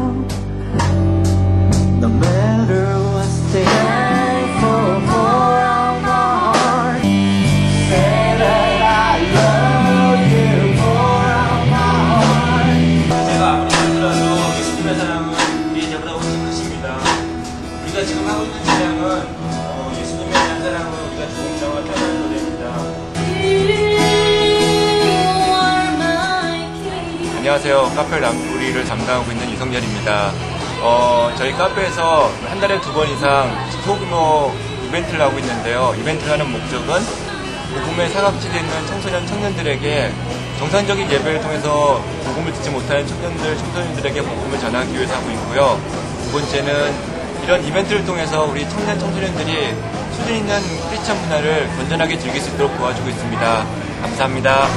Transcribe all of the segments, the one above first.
아! 안녕하세요. 카페 람프리를 담당하고 있는 이성열입니다. 어, 저희 카페에서 한 달에 두 번 이상 소규모 이벤트를 하고 있는데요. 이벤트를 하는 목적은 복음의 사각지대에 있는 청소년 청년들에게 정상적인 예배를 통해서 복음을 듣지 못하는 청년들, 청소년들에게 복음을 전하기 위해서 하고 있고요. 두 번째는 이런 이벤트를 통해서 우리 청년 청소년들이 수준 있는 크리스천 문화를 건전하게 즐길 수 있도록 도와주고 있습니다. 감사합니다.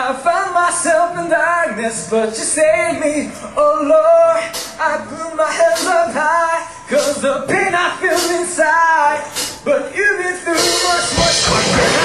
I found myself in darkness, but you saved me. Oh Lord, I put my hands up high, cause the pain I feel inside. But you've been through much, much say.